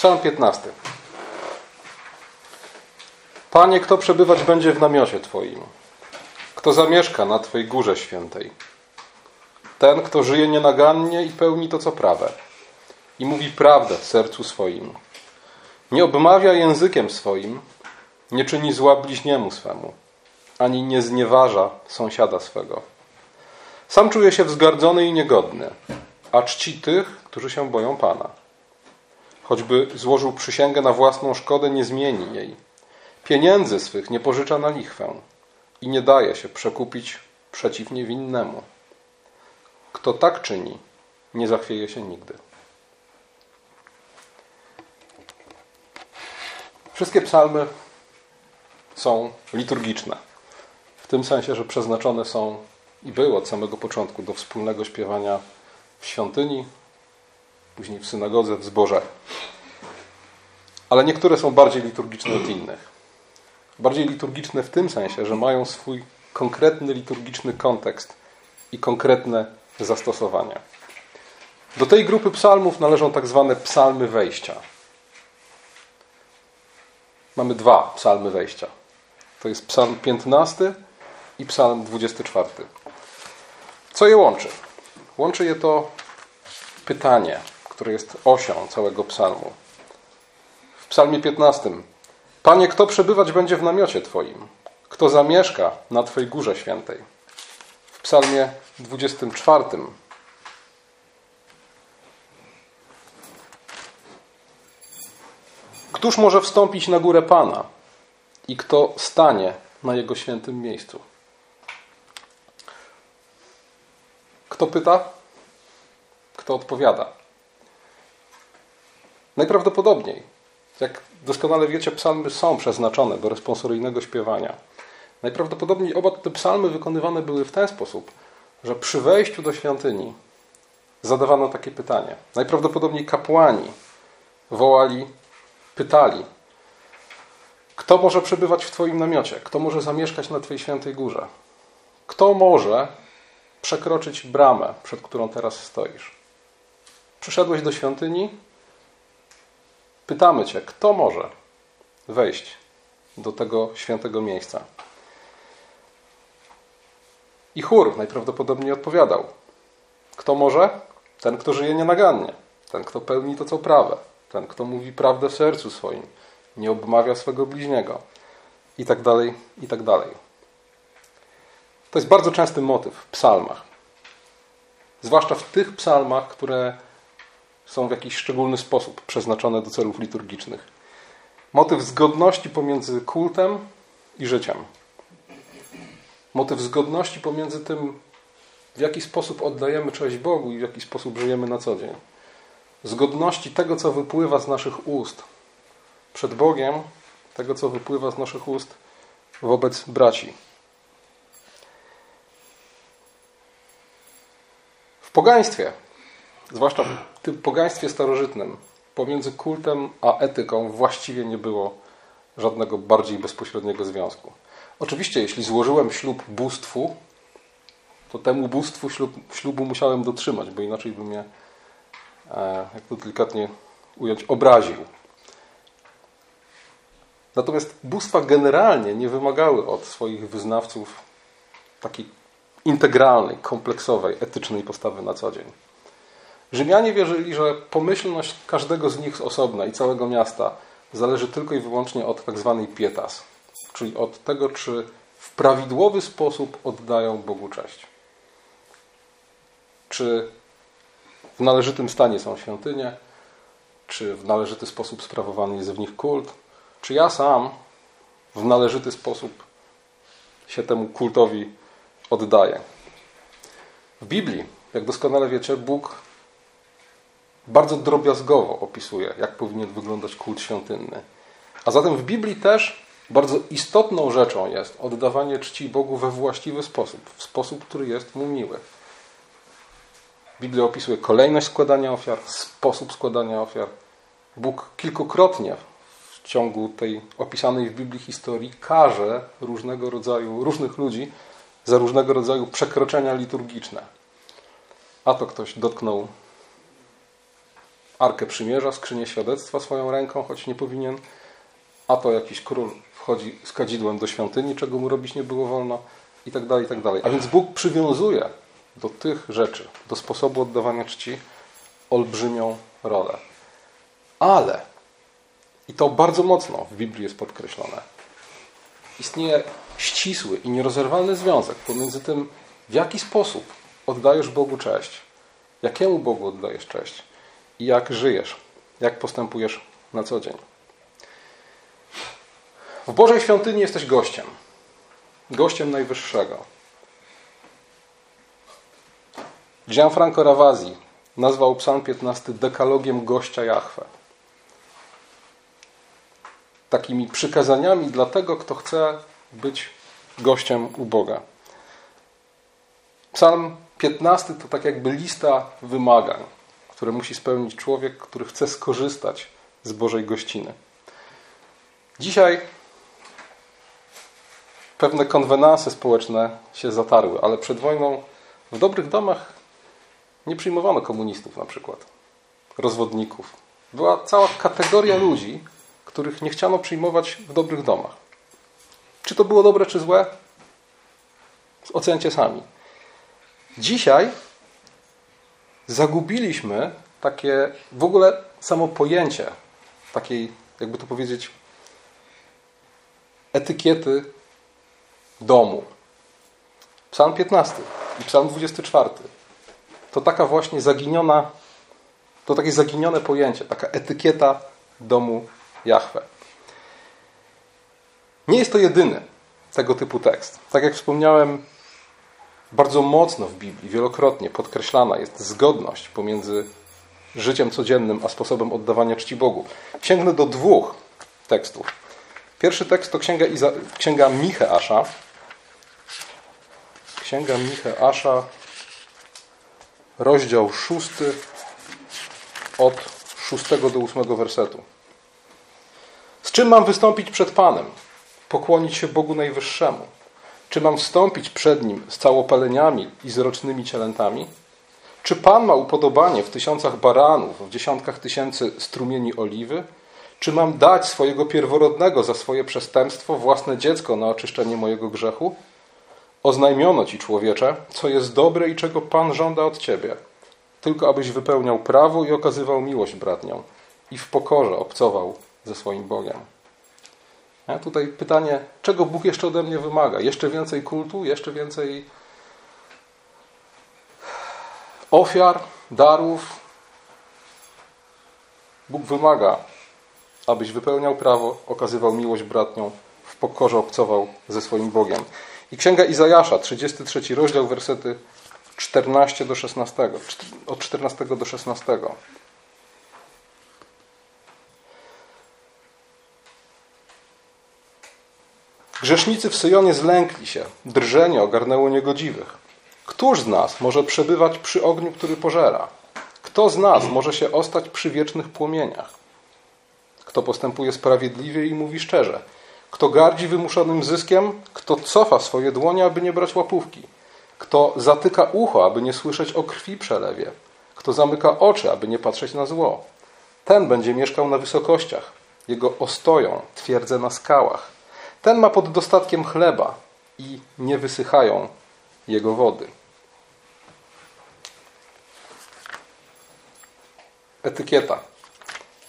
Psalm 15. Panie, kto przebywać będzie w namiocie Twoim? Kto zamieszka na Twojej górze świętej? Ten, kto żyje nienagannie i pełni to, co prawe i mówi prawdę w sercu swoim. Nie obmawia językiem swoim, nie czyni zła bliźniemu swemu, ani nie znieważa sąsiada swego. Sam czuje się wzgardzony i niegodny, a czci tych, którzy się boją Pana. Choćby złożył przysięgę na własną szkodę, nie zmieni jej. Pieniędzy swych nie pożycza na lichwę i nie daje się przekupić przeciw niewinnemu. Kto tak czyni, nie zachwieje się nigdy. Wszystkie psalmy są liturgiczne. W tym sensie, że przeznaczone są i były od samego początku do wspólnego śpiewania w świątyni, później w synagodze, w zborze. Ale niektóre są bardziej liturgiczne od innych. Bardziej liturgiczne w tym sensie, że mają swój konkretny liturgiczny kontekst i konkretne zastosowania. Do tej grupy psalmów należą tak zwane psalmy wejścia. Mamy dwa psalmy wejścia. To jest psalm 15 i psalm 24. Co je łączy? Łączy je to pytanie, które jest osią całego psalmu. W psalmie 15. Panie, kto przebywać będzie w namiocie Twoim? Kto zamieszka na Twojej górze świętej? W psalmie 24. Któż może wstąpić na górę Pana i kto stanie na Jego świętym miejscu? Kto pyta? Kto odpowiada? Najprawdopodobniej, jak doskonale wiecie, psalmy są przeznaczone do responsoryjnego śpiewania. Najprawdopodobniej oba te psalmy wykonywane były w ten sposób, że przy wejściu do świątyni zadawano takie pytanie. Najprawdopodobniej kapłani wołali, pytali: Kto może przebywać w Twoim namiocie? Kto może zamieszkać na Twojej świętej górze? Kto może przekroczyć bramę, przed którą teraz stoisz? Przyszedłeś do świątyni? Pytamy Cię, kto może wejść do tego świętego miejsca? I chór najprawdopodobniej odpowiadał. Kto może? Ten, kto żyje nienagannie. Ten, kto pełni to, co prawe. Ten, kto mówi prawdę w sercu swoim. Nie obmawia swego bliźniego. I tak dalej, i tak dalej. To jest bardzo częsty motyw w psalmach. Zwłaszcza w tych psalmach, które są w jakiś szczególny sposób przeznaczone do celów liturgicznych. Motyw zgodności pomiędzy kultem i życiem motyw zgodności pomiędzy tym, w jaki sposób oddajemy cześć Bogu i w jaki sposób żyjemy na co dzień. Zgodności tego, co wypływa z naszych ust przed Bogiem, tego, co wypływa z naszych ust wobec braci. W pogaństwie, zwłaszcza w tym pogaństwie starożytnym, pomiędzy kultem a etyką właściwie nie było żadnego bardziej bezpośredniego związku. Oczywiście, jeśli złożyłem ślub bóstwu, to temu bóstwu ślub, ślubu musiałem dotrzymać, bo inaczej by mnie, e, jak to delikatnie ująć, obraził. Natomiast bóstwa generalnie nie wymagały od swoich wyznawców takiej integralnej, kompleksowej, etycznej postawy na co dzień. Rzymianie wierzyli, że pomyślność każdego z nich z osobna i całego miasta zależy tylko i wyłącznie od tak zwanej pietas, czyli od tego, czy w prawidłowy sposób oddają Bogu cześć. Czy w należytym stanie są świątynie, czy w należyty sposób sprawowany jest w nich kult, czy ja sam w należyty sposób się temu kultowi oddaję. W Biblii, jak doskonale wiecie, Bóg bardzo drobiazgowo opisuje, jak powinien wyglądać kult świątynny. A zatem w Biblii też bardzo istotną rzeczą jest oddawanie czci Bogu we właściwy sposób, w sposób, który jest mu miły. Biblia opisuje kolejność składania ofiar, sposób składania ofiar. Bóg kilkukrotnie w ciągu tej opisanej w Biblii historii karze różnego rodzaju, różnych ludzi za różnego rodzaju przekroczenia liturgiczne. A to ktoś dotknął Arkę Przymierza, skrzynię świadectwa swoją ręką, choć nie powinien, a to jakiś król wchodzi z kadzidłem do świątyni, czego mu robić nie było wolno i tak dalej, i tak dalej. A więc Bóg przywiązuje do tych rzeczy, do sposobu oddawania czci olbrzymią rolę. Ale, i to bardzo mocno w Biblii jest podkreślone, istnieje ścisły i nierozerwalny związek pomiędzy tym, w jaki sposób oddajesz Bogu cześć, jakiemu Bogu oddajesz cześć jak żyjesz, jak postępujesz na co dzień. W Bożej świątyni jesteś gościem. Gościem Najwyższego. Gianfranco Ravasi nazwał Psalm 15 dekalogiem gościa Jahwe. Takimi przykazaniami dla tego, kto chce być gościem u Boga. Psalm 15 to tak jakby lista wymagań, które musi spełnić człowiek, który chce skorzystać z Bożej gościny. Dzisiaj pewne konwenanse społeczne się zatarły, ale przed wojną w dobrych domach nie przyjmowano komunistów na przykład, rozwodników. Była cała kategoria ludzi, których nie chciano przyjmować w dobrych domach. Czy to było dobre, czy złe? Ocencie sami. Dzisiaj zagubiliśmy takie w ogóle samo pojęcie takiej, jakby to powiedzieć, etykiety domu. Psalm 15 i Psalm 24 to taka właśnie zaginiona, to takie zaginione pojęcie, taka etykieta domu Jahwe. Nie jest to jedyny tego typu tekst. Tak jak wspomniałem, bardzo mocno w Biblii, wielokrotnie podkreślana jest zgodność pomiędzy życiem codziennym a sposobem oddawania czci Bogu. Sięgnę do dwóch tekstów. Pierwszy tekst to księga, Iza, księga Micheasza. Księga Micheasza, rozdział szósty, od szóstego do ósmego wersetu. Z czym mam wystąpić przed Panem? Pokłonić się Bogu Najwyższemu. Czy mam wstąpić przed Nim z całopaleniami i z rocznymi cielętami? Czy Pan ma upodobanie w tysiącach baranów, w dziesiątkach tysięcy strumieni oliwy? Czy mam dać swojego pierworodnego za swoje przestępstwo, własne dziecko na oczyszczenie mojego grzechu? Oznajmiono Ci, człowiecze, co jest dobre i czego Pan żąda od Ciebie. Tylko abyś wypełniał prawo i okazywał miłość bratnią i w pokorze obcował ze swoim Bogiem. A tutaj pytanie, czego Bóg jeszcze ode mnie wymaga? Jeszcze więcej kultu, jeszcze więcej ofiar, darów. Bóg wymaga, abyś wypełniał prawo, okazywał miłość bratnią, w pokorze obcował ze swoim Bogiem. I Księga Izajasza, 33 rozdział, wersety 14 do 16, od 14 do 16. Grzesznicy w Syjonie zlękli się, drżenie ogarnęło niegodziwych. Któż z nas może przebywać przy ogniu, który pożera? Kto z nas może się ostać przy wiecznych płomieniach? Kto postępuje sprawiedliwie i mówi szczerze? Kto gardzi wymuszonym zyskiem? Kto cofa swoje dłonie, aby nie brać łapówki? Kto zatyka ucho, aby nie słyszeć o krwi przelewie? Kto zamyka oczy, aby nie patrzeć na zło? Ten będzie mieszkał na wysokościach. Jego ostoją twierdzę na skałach. Ten ma pod dostatkiem chleba i nie wysychają jego wody. Etykieta.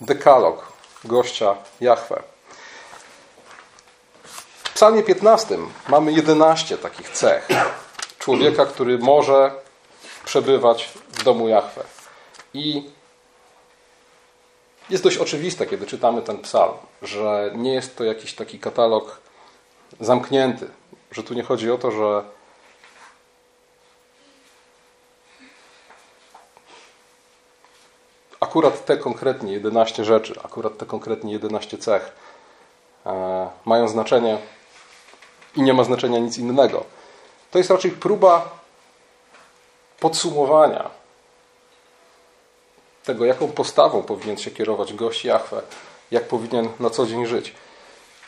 Dekalog gościa Jahwe. W psalmie 15 mamy 11 takich cech człowieka, który może przebywać w domu Jahwe. I jest dość oczywiste, kiedy czytamy ten psalm, że nie jest to jakiś taki katalog zamknięty, że tu nie chodzi o to, że akurat te konkretnie 11 rzeczy, akurat te konkretnie 11 cech e, mają znaczenie i nie ma znaczenia nic innego. To jest raczej próba podsumowania tego, jaką postawą powinien się kierować gość Jahwe, jak powinien na co dzień żyć.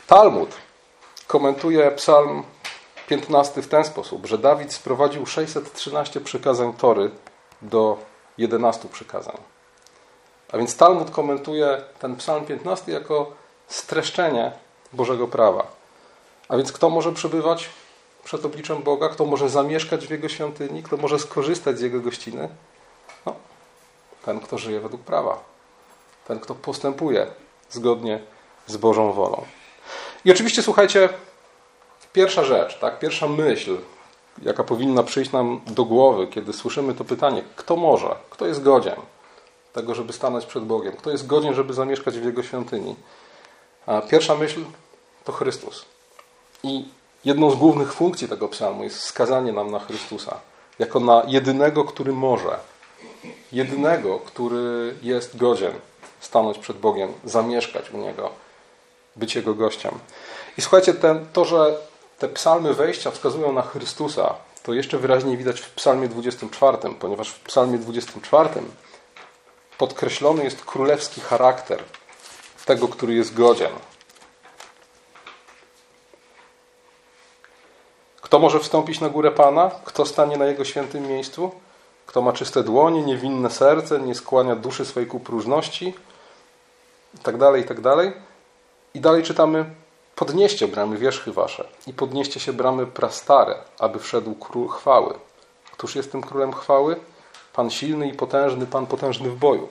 Talmud komentuje psalm 15 w ten sposób, że Dawid sprowadził 613 przykazań Tory do 11 przykazań. A więc Talmud komentuje ten psalm 15 jako streszczenie Bożego prawa. A więc kto może przebywać przed obliczem Boga? Kto może zamieszkać w Jego świątyni? Kto może skorzystać z Jego gościny? Ten, kto żyje według prawa. Ten, kto postępuje zgodnie z Bożą wolą. I oczywiście, słuchajcie, pierwsza rzecz, tak, pierwsza myśl, jaka powinna przyjść nam do głowy, kiedy słyszymy to pytanie, kto może, kto jest godzien tego, żeby stanąć przed Bogiem, kto jest godzien, żeby zamieszkać w Jego świątyni. A pierwsza myśl to Chrystus. I jedną z głównych funkcji tego psalmu jest wskazanie nam na Chrystusa, jako na jedynego, który może, jedynego, który jest godzien stanąć przed Bogiem, zamieszkać u Niego, być Jego gościem. I słuchajcie, ten, to, że te psalmy wejścia wskazują na Chrystusa, to jeszcze wyraźniej widać w psalmie 24, ponieważ w psalmie 24 podkreślony jest królewski charakter tego, który jest godzien. Kto może wstąpić na górę Pana? Kto stanie na Jego świętym miejscu? Kto ma czyste dłonie, niewinne serce, nie skłania duszy swojej ku próżności? I tak dalej, i tak. I dalej czytamy Podnieście bramy wierzchy wasze i podnieście się bramy prastare, aby wszedł król chwały. Któż jest tym królem chwały? Pan silny i potężny, Pan potężny w boju.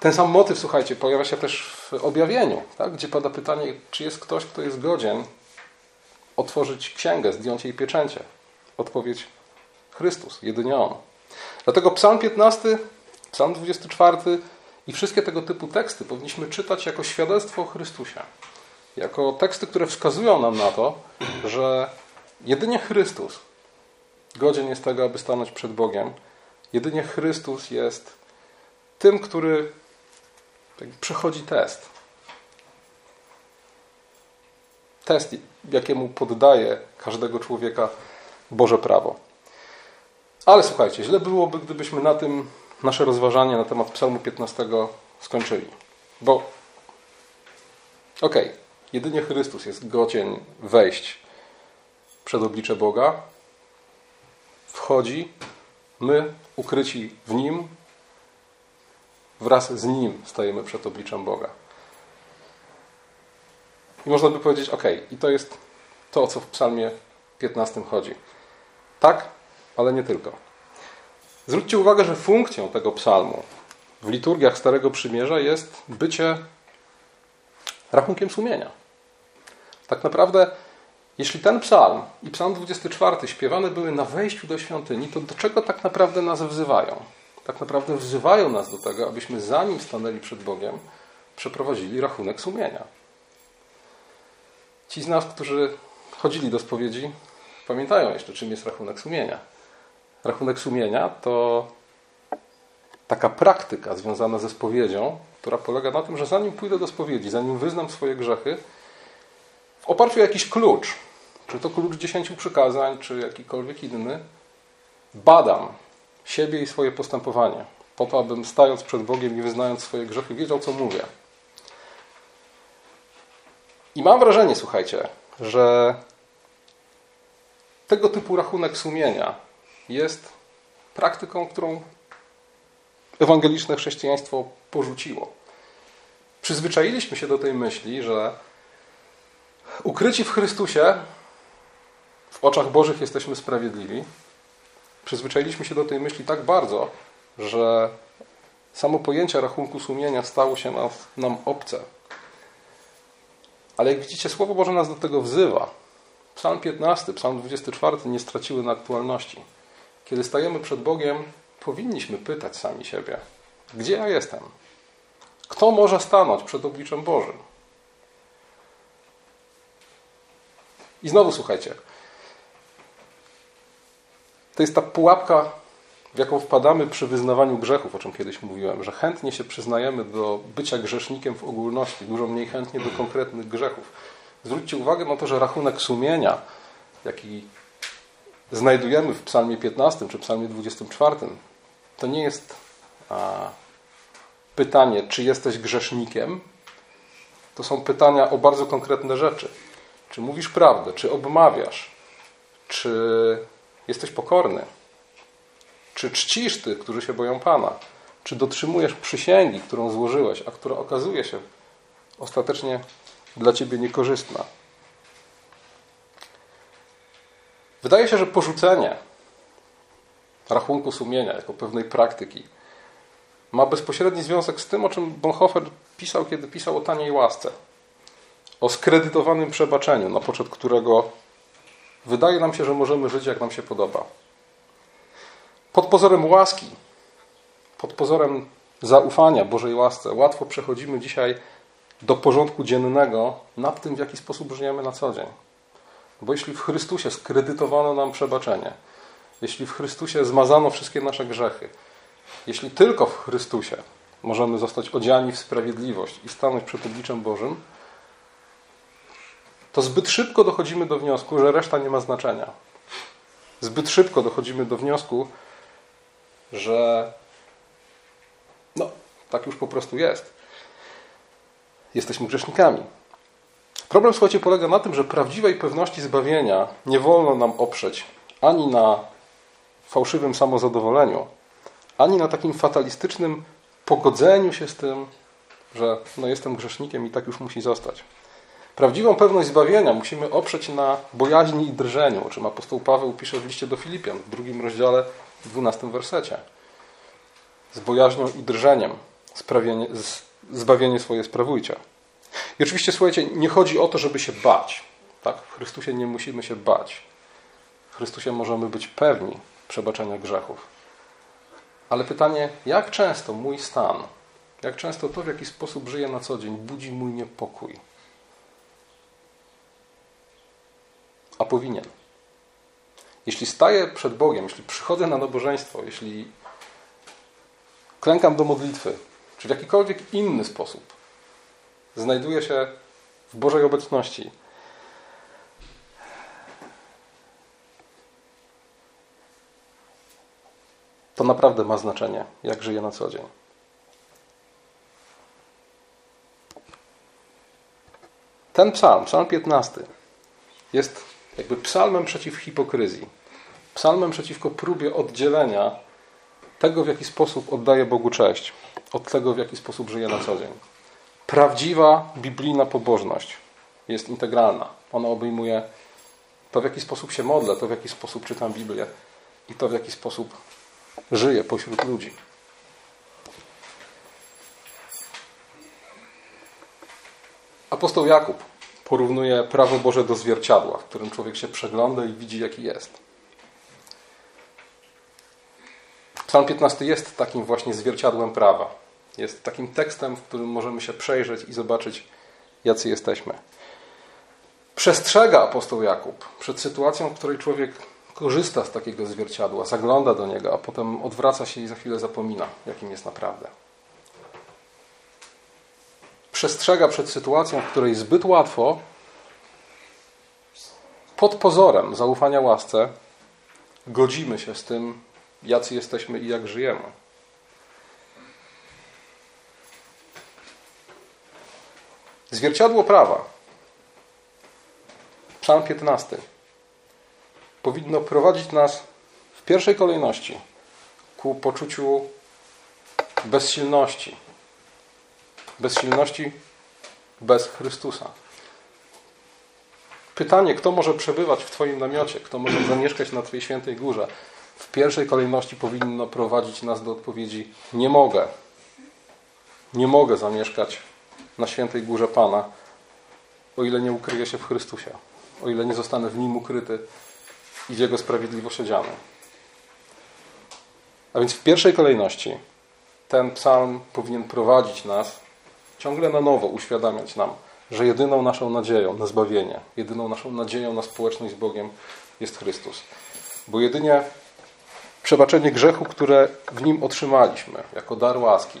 Ten sam motyw, słuchajcie, pojawia się też w objawieniu, tak? gdzie pada pytanie, czy jest ktoś, kto jest godzien otworzyć księgę, zdjąć jej pieczęcie. Odpowiedź Chrystus, jedynie On. Dlatego Psalm 15, Psalm 24 i wszystkie tego typu teksty powinniśmy czytać jako świadectwo o Chrystusie. Jako teksty, które wskazują nam na to, że jedynie Chrystus godzien jest tego, aby stanąć przed Bogiem. Jedynie Chrystus jest tym, który przechodzi test. Test, jakiemu poddaje każdego człowieka Boże prawo. Ale słuchajcie, źle byłoby, gdybyśmy na tym nasze rozważanie na temat Psalmu 15 skończyli. Bo okej, okay, jedynie Chrystus jest godzien wejść przed oblicze Boga. Wchodzi, my ukryci w Nim, wraz z Nim stajemy przed obliczem Boga. I można by powiedzieć, ok, i to jest to, o co w Psalmie 15 chodzi. Tak, ale nie tylko. Zwróćcie uwagę, że funkcją tego psalmu w liturgiach Starego Przymierza jest bycie rachunkiem sumienia. Tak naprawdę, jeśli ten psalm i psalm 24 śpiewane były na wejściu do świątyni, to do czego tak naprawdę nas wzywają? Tak naprawdę wzywają nas do tego, abyśmy zanim stanęli przed Bogiem, przeprowadzili rachunek sumienia. Ci z nas, którzy chodzili do spowiedzi, pamiętają jeszcze, czym jest rachunek sumienia rachunek sumienia to taka praktyka związana ze spowiedzią, która polega na tym, że zanim pójdę do spowiedzi, zanim wyznam swoje grzechy, w oparciu o jakiś klucz, czy to klucz dziesięciu przykazań, czy jakikolwiek inny, badam siebie i swoje postępowanie, po to, abym stając przed Bogiem i wyznając swoje grzechy, wiedział, co mówię. I mam wrażenie, słuchajcie, że tego typu rachunek sumienia jest praktyką, którą ewangeliczne chrześcijaństwo porzuciło. Przyzwyczailiśmy się do tej myśli, że ukryci w Chrystusie w oczach Bożych jesteśmy sprawiedliwi. Przyzwyczailiśmy się do tej myśli tak bardzo, że samo pojęcie rachunku sumienia stało się nam, nam obce. Ale jak widzicie, Słowo Boże nas do tego wzywa. Psalm 15, Psalm 24 nie straciły na aktualności. Kiedy stajemy przed Bogiem, powinniśmy pytać sami siebie: gdzie ja jestem? Kto może stanąć przed obliczem Bożym? I znowu słuchajcie. To jest ta pułapka, w jaką wpadamy przy wyznawaniu grzechów, o czym kiedyś mówiłem, że chętnie się przyznajemy do bycia grzesznikiem w ogólności, dużo mniej chętnie do konkretnych grzechów. Zwróćcie uwagę na to, że rachunek sumienia, jaki znajdujemy w Psalmie 15 czy Psalmie 24, to nie jest pytanie, czy jesteś grzesznikiem. To są pytania o bardzo konkretne rzeczy. Czy mówisz prawdę, czy obmawiasz, czy jesteś pokorny, czy czcisz tych, którzy się boją Pana, Czy dotrzymujesz przysięgi, którą złożyłeś, a która okazuje się ostatecznie dla ciebie niekorzystna? Wydaje się, że porzucenie rachunku sumienia jako pewnej praktyki ma bezpośredni związek z tym, o czym Bonhoeffer pisał, kiedy pisał o taniej łasce. O skredytowanym przebaczeniu, na poczet którego wydaje nam się, że możemy żyć jak nam się podoba. Pod pozorem łaski, pod pozorem zaufania Bożej łasce, łatwo przechodzimy dzisiaj do porządku dziennego nad tym, w jaki sposób żyjemy na co dzień. Bo jeśli w Chrystusie skredytowano nam przebaczenie, jeśli w Chrystusie zmazano wszystkie nasze grzechy, jeśli tylko w Chrystusie możemy zostać odziani w sprawiedliwość i stanąć przed obliczem Bożym, to zbyt szybko dochodzimy do wniosku, że reszta nie ma znaczenia. Zbyt szybko dochodzimy do wniosku, że no, tak już po prostu jest. Jesteśmy grzesznikami. Problem, słuchajcie, polega na tym, że prawdziwej pewności zbawienia nie wolno nam oprzeć ani na fałszywym samozadowoleniu, ani na takim fatalistycznym pogodzeniu się z tym, że no jestem grzesznikiem i tak już musi zostać. Prawdziwą pewność zbawienia musimy oprzeć na bojaźni i drżeniu, o czym apostoł Paweł pisze w liście do Filipian w drugim rozdziale, w dwunastym wersecie. Z bojaźnią i drżeniem zbawienie swoje sprawujcie. I oczywiście, słuchajcie, nie chodzi o to, żeby się bać. Tak? W Chrystusie nie musimy się bać. W Chrystusie możemy być pewni przebaczenia grzechów. Ale pytanie, jak często mój stan, jak często to, w jaki sposób żyję na co dzień, budzi mój niepokój? A powinien. Jeśli staję przed Bogiem, jeśli przychodzę na nabożeństwo, jeśli klękam do modlitwy, czy w jakikolwiek inny sposób znajduję się w Bożej obecności, to naprawdę ma znaczenie, jak żyję na co dzień. Ten psalm, psalm 15, jest jakby psalmem przeciw hipokryzji. Psalmem przeciwko próbie oddzielenia tego, w jaki sposób oddaję Bogu cześć, od tego, w jaki sposób żyję na co dzień. Prawdziwa biblijna pobożność jest integralna. Ona obejmuje to, w jaki sposób się modlę, to, w jaki sposób czytam Biblię i to, w jaki sposób żyje pośród ludzi. Apostoł Jakub porównuje prawo Boże do zwierciadła, w którym człowiek się przegląda i widzi, jaki jest. Psalm 15 jest takim właśnie zwierciadłem prawa. Jest takim tekstem, w którym możemy się przejrzeć i zobaczyć, jacy jesteśmy. Przestrzega apostoł Jakub przed sytuacją, w której człowiek korzysta z takiego zwierciadła, zagląda do niego, a potem odwraca się i za chwilę zapomina, jakim jest naprawdę. Przestrzega przed sytuacją, w której zbyt łatwo, pod pozorem zaufania łasce, godzimy się z tym, jacy jesteśmy i jak żyjemy. Zwierciadło prawa. Psalm 15 powinno prowadzić nas w pierwszej kolejności ku poczuciu bezsilności. Bezsilności bez Chrystusa. Pytanie, kto może przebywać w Twoim namiocie, kto może zamieszkać na Twojej świętej górze, w pierwszej kolejności powinno prowadzić nas do odpowiedzi: Nie mogę. Nie mogę zamieszkać na świętej górze Pana, o ile nie ukryję się w Chrystusie, o ile nie zostanę w nim ukryty i w Jego sprawiedliwość odziany. A więc w pierwszej kolejności ten psalm powinien prowadzić nas, ciągle na nowo uświadamiać nam, że jedyną naszą nadzieją na zbawienie, jedyną naszą nadzieją na społeczność z Bogiem jest Chrystus. Bo jedynie przebaczenie grzechu, które w nim otrzymaliśmy jako dar łaski,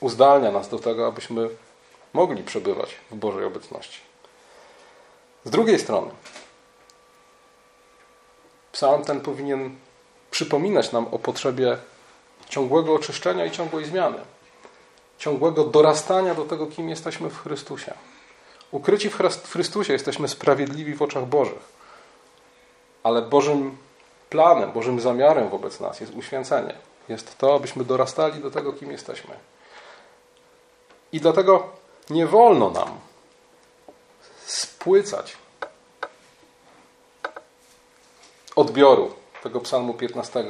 uzdalnia nas do tego, abyśmy mogli przebywać w Bożej obecności. Z drugiej strony, Psalm ten powinien przypominać nam o potrzebie ciągłego oczyszczenia i ciągłej zmiany. Ciągłego dorastania do tego, kim jesteśmy w Chrystusie. Ukryci w Chrystusie jesteśmy sprawiedliwi w oczach Bożych. Ale Bożym planem, Bożym zamiarem wobec nas jest uświęcenie. jest to, abyśmy dorastali do tego, kim jesteśmy. I dlatego nie wolno nam spłycać odbioru tego psalmu 15,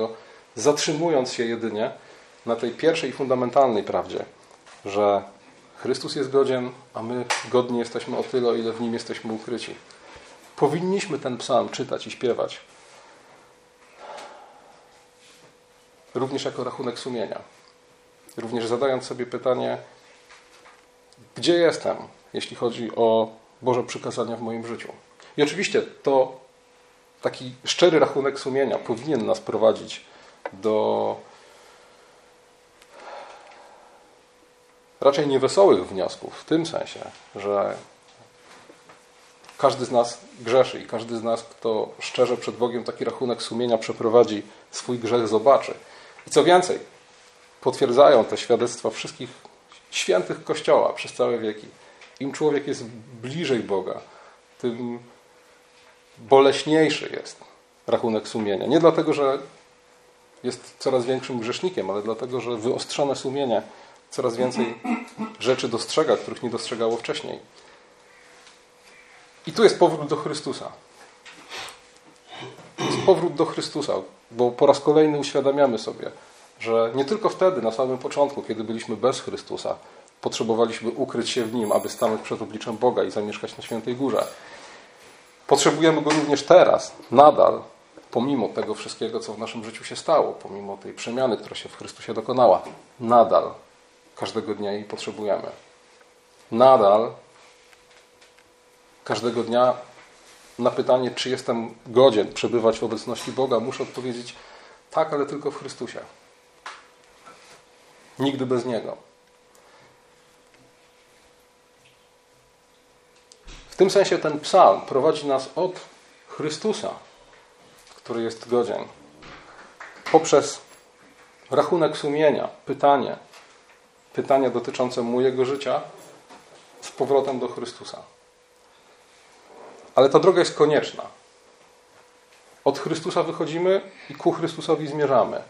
zatrzymując się jedynie na tej pierwszej fundamentalnej prawdzie, że Chrystus jest godzien, a my godni jesteśmy o tyle, o ile w nim jesteśmy ukryci. Powinniśmy ten psalm czytać i śpiewać. Również jako rachunek sumienia. Również zadając sobie pytanie, gdzie jestem, jeśli chodzi o Boże przykazania w moim życiu. I oczywiście to taki szczery rachunek sumienia powinien nas prowadzić do raczej niewesołych wniosków, w tym sensie, że każdy z nas grzeszy i każdy z nas, kto szczerze przed Bogiem taki rachunek sumienia przeprowadzi, swój grzech zobaczy. I co więcej, potwierdzają te świadectwa wszystkich świętych Kościoła przez całe wieki. Im człowiek jest bliżej Boga, tym boleśniejszy jest rachunek sumienia. Nie dlatego, że jest coraz większym grzesznikiem, ale dlatego, że wyostrzone sumienie coraz więcej rzeczy dostrzega, których nie dostrzegało wcześniej. I tu jest powrót do Chrystusa. Jest powrót do Chrystusa, bo po raz kolejny uświadamiamy sobie, że nie tylko wtedy, na samym początku, kiedy byliśmy bez Chrystusa, potrzebowaliśmy ukryć się w Nim, aby stanąć przed obliczem Boga i zamieszkać na Świętej Górze. Potrzebujemy Go również teraz, nadal, pomimo tego wszystkiego, co w naszym życiu się stało, pomimo tej przemiany, która się w Chrystusie dokonała. Nadal każdego dnia jej potrzebujemy. Nadal każdego dnia na pytanie, czy jestem godzien przebywać w obecności Boga, muszę odpowiedzieć tak, ale tylko w Chrystusie. Nigdy bez Niego. W tym sensie ten psalm prowadzi nas od Chrystusa, który jest godzien, poprzez rachunek sumienia, pytanie, pytania dotyczące mojego życia z powrotem do Chrystusa. Ale ta droga jest konieczna. Od Chrystusa wychodzimy i ku Chrystusowi zmierzamy.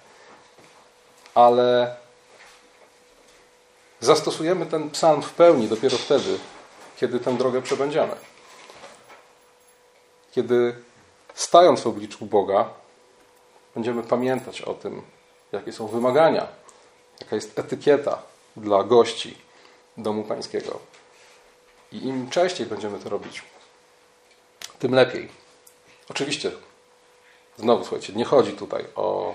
Ale zastosujemy ten psalm w pełni dopiero wtedy, kiedy tę drogę przebędziemy. Kiedy stając w obliczu Boga, będziemy pamiętać o tym, jakie są wymagania, jaka jest etykieta dla gości domu pańskiego. I im częściej będziemy to robić, tym lepiej. Oczywiście, znowu słuchajcie, nie chodzi tutaj o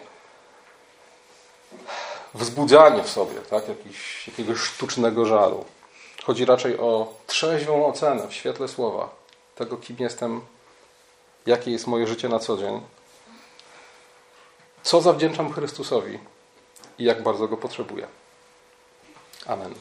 wzbudzanie w sobie tak, jakiś, jakiegoś sztucznego żalu. Chodzi raczej o trzeźwą ocenę w świetle słowa tego, kim jestem, jakie jest moje życie na co dzień, co zawdzięczam Chrystusowi i jak bardzo go potrzebuję. Amen.